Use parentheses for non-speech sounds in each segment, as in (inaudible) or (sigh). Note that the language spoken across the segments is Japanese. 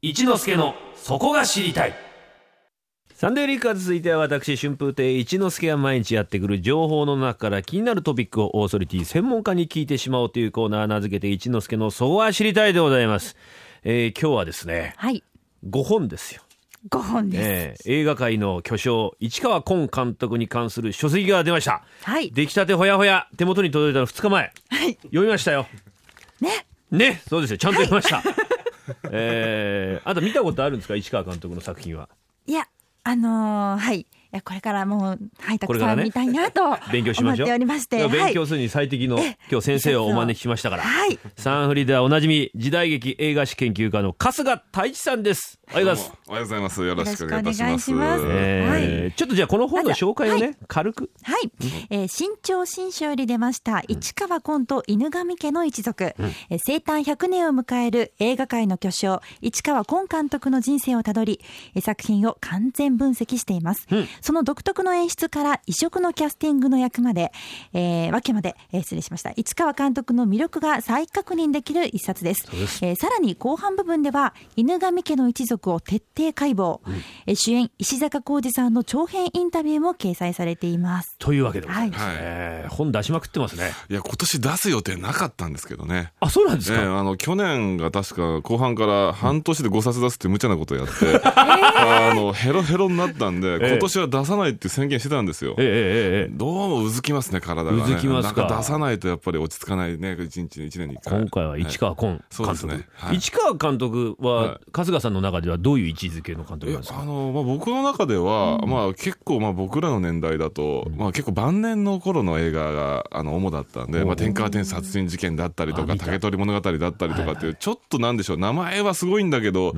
一之助のそこが知りたい。サンデーリッカーズ続いては私春風亭一之輔が毎日やってくる情報の中から気になるトピックをオーソリティ専門家に聞いてしまおうというコーナー名付けて一之輔のそこが知りたいでございます、えー今日はですねはい、5本ですよ、5本です。えー映画界の巨匠市川崑監督に関する書籍が出ました。はい、出来たてほやほや手元に届いたの2日前。はい、読みましたよ。ね、ねそうですよ。ちゃんと読みました、(laughs) えーあなた見たことあるんですか？市川監督の作品は。いや、あのーはい、いや、これからもう、はい、たくさん見たいなと (laughs) 勉強しましょう。勉強するに最適の、今日先生をお招きしましたから、はい、サンフリではおなじみ時代劇映画史研究家の春日太一さんですおはようございます、おはようございます。よろしくお願いします。ます。えーちょっとじゃあこの本の紹介をね、軽く。はい、えー新潮新書より出ました市川崑と犬神家の一族、えー生誕100年を迎える映画界の巨匠市川崑監督の人生をたどりえー作品を完全分析しています、その独特の演出から異色のキャスティングの役まで、えー、わけまで、えー失礼しました。市川監督の魅力が再確認できる一冊です。えーさらに後半部分では犬神家の一族を徹底解剖、えー主演石坂浩二さんの長編インタビューも掲載されています。というわけでございます、はい。えー本出しまくってますね。いや、今年出す予定なかったんですけどね。あそうなんですか、ええあの去年が確か後半から半年で5冊出すって無茶なことをやって、(laughs) あのヘロヘロになったんで、え今年は出さないって宣言してたんですよ。ええええええどうもうずきますね体がね。うずきますか？なんか出さないとやっぱり落ち着かないね一日一年に。今回は市川崑そう監督、ですね。はい。市川監督は、はい春日さんの中ではどういう位置づけの監督なんですか？あのまあ、僕の中では、まあ、結構まあ僕らの年代だと、まあ、結構晩年の頃の映画があの主だったんで、まあ、天川天殺人事件だったりとか竹取物語だったりとかっていうちょっとなんでしょう名前はすごいんだけど、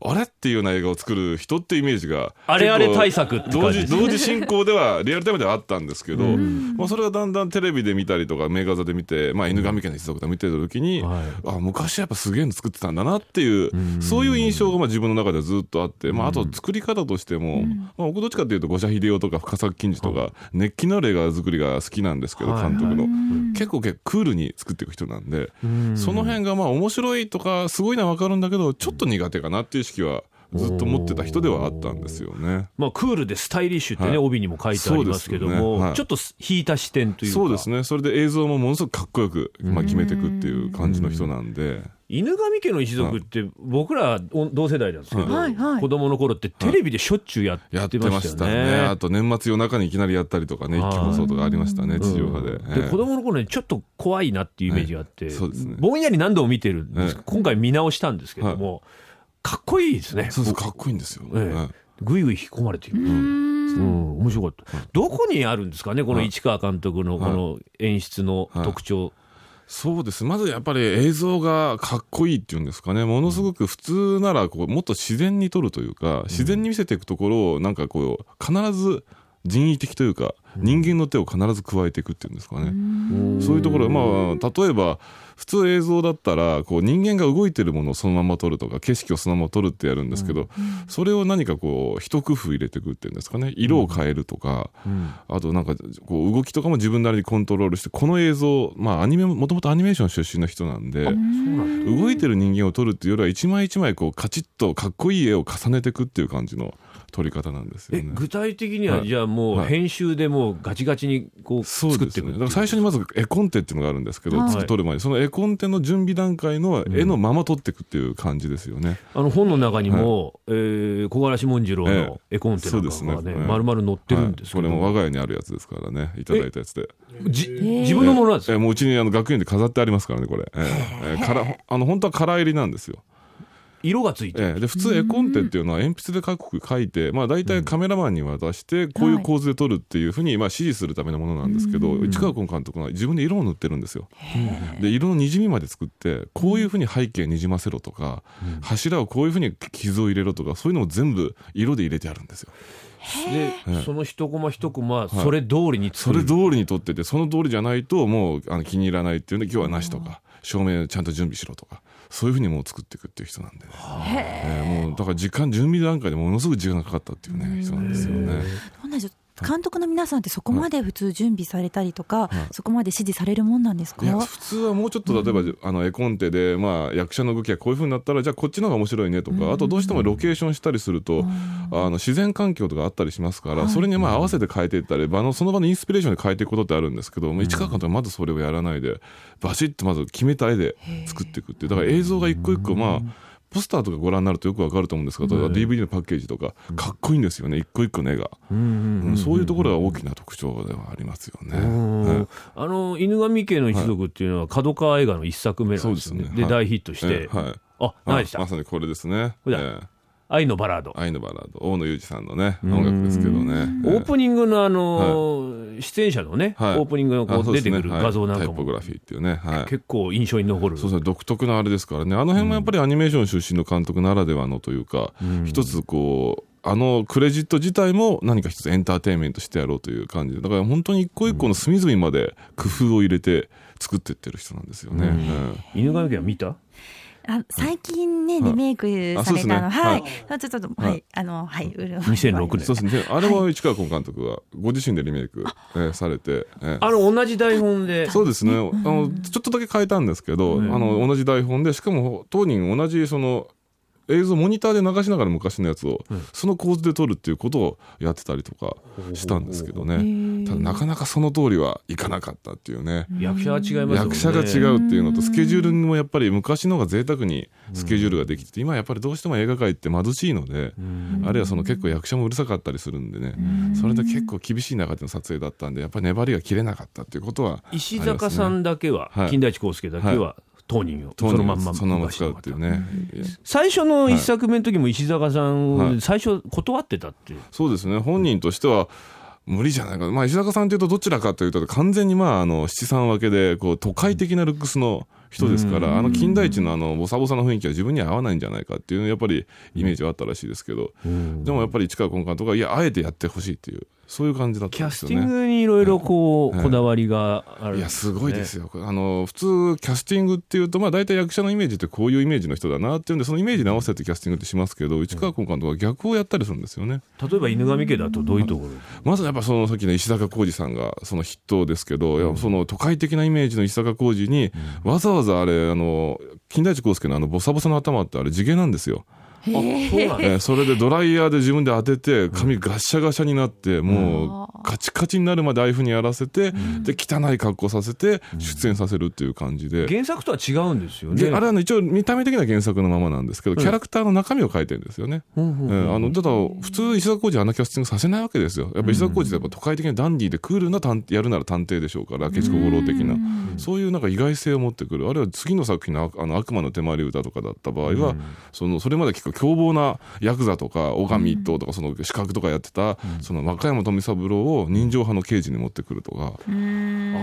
あれっていうような映画を作る人ってイメージがあれあれ対策って同時同時進行ではリアルタイムではあったんですけど、まあ、それがだんだんテレビで見たりとか名画座で見て、まあ、犬神家の一族とか見てた時に、はい。あ昔やっぱすげえの作ってたんだなっていう、そういう印象がまあ自分の中ではずっとあって、まあ、あと作り方としても、まあ、僕どっちかっていうと五社秀夫とか深作金次とか熱気のある映画作りが好きなんですけど、はい。監督の、結構結構クールに作っていく人なんで、その辺がまあ面白いとかすごいのは分かるんだけどちょっと苦手かなっていう意識はずっと持ってた人ではあったんですよね。まあ、クールでスタイリッシュってね、はい。帯にも書いてありますけども、ね。はい。ちょっと引いた視点というか。そうですね。それで映像もものすごくかっこよく、まあ、決めていくっていう感じの人なんで。犬神家の一族って僕らお同世代なんですけど、はい。はい。子供の頃ってテレビでしょっちゅうややってましたね。ね。あと年末夜中にいきなりやったりとかね、一はい。気放送とかありましたね、地上波で。でええ。子供の頃にちょっと怖いなっていうイメージがあって、はい。そうですね。ぼんやり何度も見てるんです、ええ。今回見直したんですけども、かっこいいですね。そうそう、かっこいいんですよ。ええ。えぐいぐい引き込まれていく、うん。面白かった、どこにあるんですかね？この市川監督のこの演出の特徴、そうです。まずやっぱり映像がかっこいいっていうんですかね。ものすごく普通ならこうもっと自然に撮るというか、自然に見せていくところをなんかこう必ず人為的というか、人間の手を必ず加えていくっていうんですかね。そういうところ、まあ、例えば、普通映像だったら、こう人間が動いてるものをそのまま撮るとか、景色をそのまま撮るってやるんですけど、それを何かこう、一工夫入れていくっていうんですかね。色を変えるとか、あとなんか、こう動きとかも自分なりにコントロールして、この映像、まあアニメ、もともとアニメーション出身の人なんで、動いてる人間を撮るっていうよりは、一枚一枚こう、カチッとかっこいい絵を重ねていくっていう感じの撮り方なんですよね。え具体的にははい。じゃあもうはい。編集でもうガチガチにこうそう作っていくね。だから最初にまず絵コンテっていうのがあるんですけど、はい。撮る前に。その絵コンテの準備段階の絵のまま撮っていくっていう感じですよね。あの本の中にも、えー小柄文次郎の絵コンテなんかそうですがねね丸々載ってるんですけど、はい。これも我が家にあるやつですからね、いただいたやつで。じ自分のものなんですか？えもううちにあの学園で飾ってありますからね、これ。ええ。ええ。からあの本当はカラー入りなんですよ。色がついてる、ええ。で普通絵コンテっていうのは鉛筆で書く書いて、まあ、大体カメラマンに渡してこういう構図で撮るっていうふうにまあ指示するためのものなんですけど、市川崑監督は自分で色を塗ってるんですよ。で色のにじみまで作ってこういうふうに背景にじませろとか、柱をこういうふうに傷を入れろとかそういうのを全部色で入れてあるんですよ。で、ええ。その一コマ一コマそれ通りにそ作る、れ通りに撮っててその通りじゃないともうあの気に入らないっていうんで今日はなしとか照明ちゃんと準備しろとかそういうふうにもう作っていくっていう人なんでね、えーもうだから時間準備段階でものすごく時間がかかったっていうね人なんですよね。監督の皆さんってそこまで普通準備されたりとか、そこまで指示されるもんなんですか？普通はもうちょっと例えば、あの絵コンテで、まあ、役者の動きがこういうふうになったらじゃあこっちの方が面白いねとか、あとどうしてもロケーションしたりすると、あの自然環境とかあったりしますから、それにまあ合わせて変えていったり場のその場のインスピレーションで変えていくことってあるんですけど、まあ市川監督はまずそれをやらないでバシッとまず決めた絵で作っていくっていう。だから映像が一個一個まあポスターとかご覧になるとよくわかると思うんですけど、DVD のパッケージとかかっこいいんですよね。一個一個の絵が、うんそういうところが大きな特徴ではありますよね、はい。あの犬神家の一族っていうのは角川映画の一作目なんですよね、で大ヒットして、えはい。あ何でした。まさにこれですね、これだええ愛のバラード、愛のバラード。大野裕二さんのね音楽ですけどね、オープニングのあの、出演者のね、はい。オープニングのこう出てくる画像なんはいかも、タイポグラフィーっていうね、はい、結構印象に残る。そうですね。独特なあれですからね。あの辺もやっぱりアニメーション出身の監督ならではのというか、一つこうあのクレジット自体も何か一つエンターテインメントしてやろうという感じで。だから本当に一個一個の隅々まで工夫を入れて作っていってる人なんですよね。うん。犬神家は見た？あ最近ね、はい。リメイクあそうですね。されたの、はい。は。ちょっと、ははい。い、あの、はい、うる2006年。そうですね。あれも市川崑監督がご自身でリメイク、えーされて、えー。あの同じ台本で。そうですね、あのちょっとだけ変えたんですけど、うん。あの同じ台本でしかも当人同じその映像モニターで流しながら昔のやつを、その構図で撮るっていうことをやってたりとかしたんですけどねただなかなかその通りはいかなかったっていうね。役者は違いますよね。役者が違うっていうのとスケジュールもやっぱり昔の方が贅沢にスケジュールができてて今やっぱりどうしても映画界って貧しいのであるいはその結構役者もうるさかったりするんでねそれで結構厳しい中での撮影だったんでやっぱり粘りが切れなかったっていうことは石坂さんだけは、はい。金田一耕助だけは当人をそのまんまそのまま使うっていうね。最初の一作目の時も石坂さん、はい。最初断ってたっていう。そうですね。本人としては無理じゃないか、まあ、石坂さんというとどちらかというと完全にまああの七三分けでこう都会的なルックスの人ですから、あの金田一のあのボサボサの雰囲気は自分には合わないんじゃないかっていうやっぱりイメージはあったらしいですけど、でもやっぱり市川崑監督はいやあえてやってほしいっていうそういう感じだっキたんですよね。ャスティングにいろいろこう、はいこだわりがある、いやすごいですよ、あの普通キャスティングっていうとまあ大体役者のイメージってこういうイメージの人だなっていうんでそのイメージに合わせてキャスティングってしますけど市川崑監督は逆をやったりするんですよね。例えば犬神家だとどういうところ、まずやっぱそのさっきの石坂浩二さんがその筆頭ですけど、いやその都会的なイメージの石坂浩二に、わざわざあれあの金田一耕助のあのボサボサの頭ってあれ地毛なんですよ。あそうなんえー。それでドライヤーで自分で当てて髪ガッシャガシャになってもうカチカチになるまでああいうふうにやらせて、で汚い格好させて出演させるっていう感じで。原作とは違うんですよね。であれはね一応見た目的な原作のままなんですけど、キャラクターの中身を書いてるんですよね。うんうんえーあのただ普通石坂浩二あんなキャスティングさせないわけですよ。やっぱ石坂浩二ってやっぱ都会的なダンディーでクールな探やるなら探偵でしょうから明智小五郎的なそういうなんか意外性を持ってくる。あるいは次の作品のあの悪魔の手まり歌とかだった場合は、そのそれまで結構凶暴なヤクザとか狼一党とかその資格とかやってた、その和歌山富三郎を人情派の刑事に持ってくるとか、うん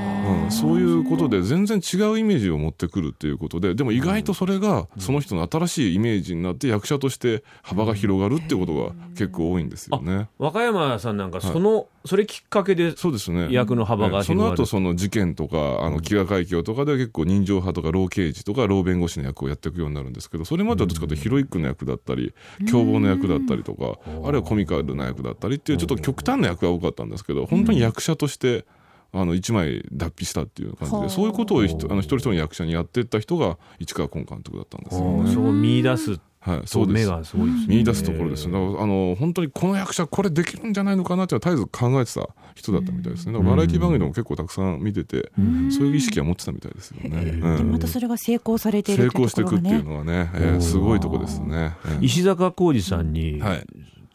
そういうことで全然違うイメージを持ってくるっていうことででも意外とそれがその人の新しいイメージになって役者として幅が広がるっていうことが結構多いんですよね。和歌山さんなんかその、それきっかけでそうですね。役の幅が広がる。の後その事件とかあの飢餓海峡とかで結構人情派とか老刑事とか老弁護士の役をやっていくようになるんですけどそれまではどっちかというとヒロイックの役だったり凶暴の役だったりとかあるいはコミカルな役だったりっていうちょっと極端な役が多かったんですけど本当に役者としてあの一枚脱皮したっていう感じでそういうことをあの一人一人の役者にやっていった人が市川崑監督だったんですよね。そう見出すはい、そうです目がすごいですね見出すところですね。だからあの本当にこの役者これできるんじゃないのかなって絶えず考えてた人だったみたいですね。バラエティ番組でも結構たくさん見てて、そういう意識は持ってたみたいですよね。うんまたそれが成功されてい成るっていう功していくって。いうのはね、えーすごいとこですね。えー石坂浩二さんにはい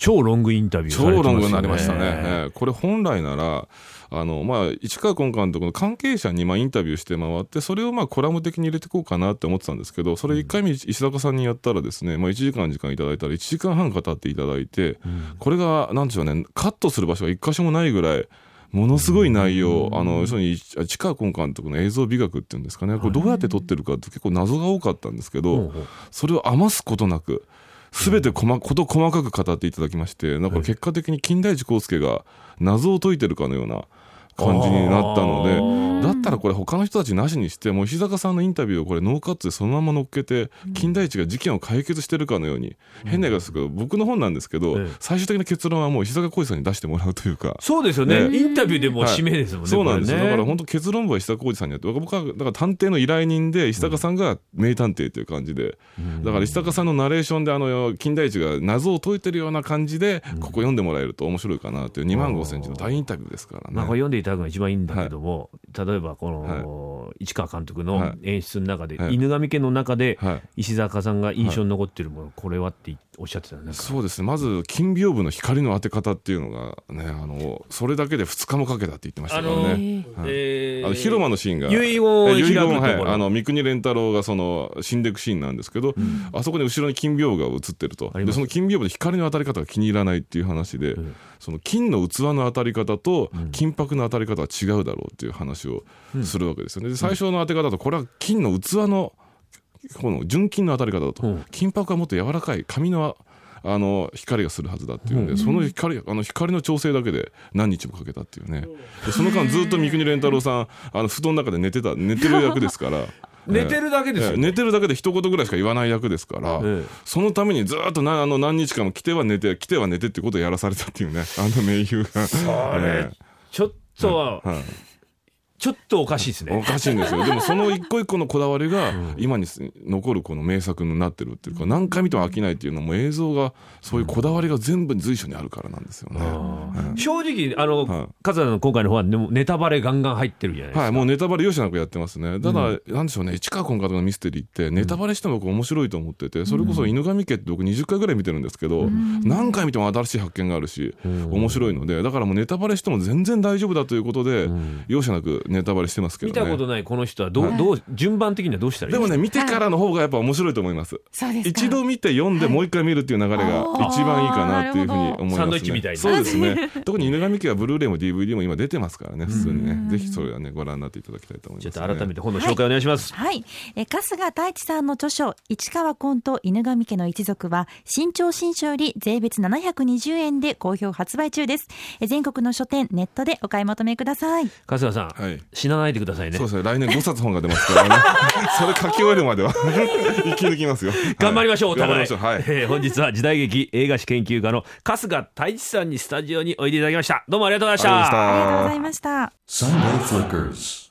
超ロングインタビューさ超ロングになりましたね。えーこれ本来なら、あの、まあ、市川崑監督の関係者にまあインタビューして回って、それをまあコラム的に入れていこうかなって思ってたんですけど、それ1回目石坂さんにやったらですね、まあ1時間時間いただいたら1時間半語っていただいて、これが、なんでしょうね、カットする場所が1箇所もないぐらい、ものすごい内容、あの、要するに、市川崑監督の映像美学っていうんですかね、これどうやって撮ってるかって結構謎が多かったんですけど、それを余すことなく、すべて細こと細かく語っていただきまして、なんか結果的に金田一耕助が謎を解いてるかのような感じになったのでだったらこれ他の人たちなしにしてもう石坂さんのインタビューをこれノーカットでそのまま乗っけて金田一が事件を解決してるかのように変な言い方ですけど僕の本なんですけどええ。最終的な結論はもう石坂浩二さんに出してもらうというか。そうですよね、ね。インタビューでもう指名ですもんね、そうなんですね。だから本当結論部は石坂浩二さんにやって僕はだから探偵の依頼人で石坂さんが名探偵という感じで、だから石坂さんのナレーションであの金田一が謎を解いてるような感じでここ読んでもらえると面白いかなという2万5センチの大インタビューですからまあ、これね。読んでいただくのが一番いいんだけども、例えばこの、市川監督の演出の中で、はい。犬神家の中で、はい。石坂さんが印象に残っているもの、これはっておっしゃってたよね。そうですね。まず金屏風の光の当て方っていうのがねあのそれだけで2日もかけたって言ってましたからね。はい。えーあの広間のシーンが。遺言をえ遺言開くところはい、あの三国連太郎がその死んでいくシーンなんですけど、あそこに後ろに金屏風が映ってると。でその金屏風で光の当たり方が気に入らないっていう話で、ん。その金の器の当たり方と金箔の当たり方は違うだろうっていう話をするわけですよね。で最初の当て方だとこれは金の器のこの純金の当たり方だと、うん。金箔はもっと柔らかい紙のあの光がするはずだっていうん。で、その光あの光の調整だけで何日もかけたっていうね、でその間ずっと三国連太郎さんあの布団の中で寝てた寝てる役ですから。(laughs) 寝てるだけですよええ寝てるだけで一言ぐらいしか言わない役ですから、ええ。そのためにずっとなあの何日間も来ては寝て来ては寝てってことをやらされたっていうね。あの名優が。あれえちょっとは、えはいちょっとおかしいですおね。かしいんですよ。でもその一個一個のこだわりが今に残るこの名作になってるっていうか何回見ても飽きないっていうのも映像がそういうこだわりが全部随所にあるからなんですよね。はい正直、あの、はい桂の今回の方はでもネタバレガンガン入ってるじゃないですか。はい、もうネタバレ容赦なくやってますね。ただ、なんでしょうね、市川崑監督のミステリーって、ネタバレしても僕面白いと思ってて、それこそ犬神家って僕20回ぐらい見てるんですけど、何回見ても新しい発見があるし、面白いので、だからもうネタバレしても全然大丈夫だということで、容赦なくネタバレしてますけどね。見たことないこの人はどう、どう、順番的にはどうしたらいいですか？でもね、見てからの方がやっぱ面白いと思います。そうですか一度見て読んでもう一回見るっていう流れが一番いいかなっていうふうに思いますね。サンドイッチみたいなそうですね。特に犬神家はブルーレイも DVD も今出てますからね、普通にね。ぜひそれはね、ご覧になっていただきたいと思いちょます、ね。っと改めて本の紹介お願いします。はい。えー春日太一さんの著書、市川コント犬神家の一族は、新潮新書より税別720円で好評発売中です。えー全国の書店、ネットでお買い求めください。春日さん、はい死なないでくださいねそう。ですね、来年5冊本が出ますからね。(laughs) それ書き終えるまでは (laughs) 生き抜きますよ。頑張りましょう、おはい頑張互い。りましょう。はい。えー本日は時代劇映画史研究家の春日太一さんにスタジオにおいでいただきました。どうもありがとうございました。ありがとうございましたありがとうございました。Sunday Flickers.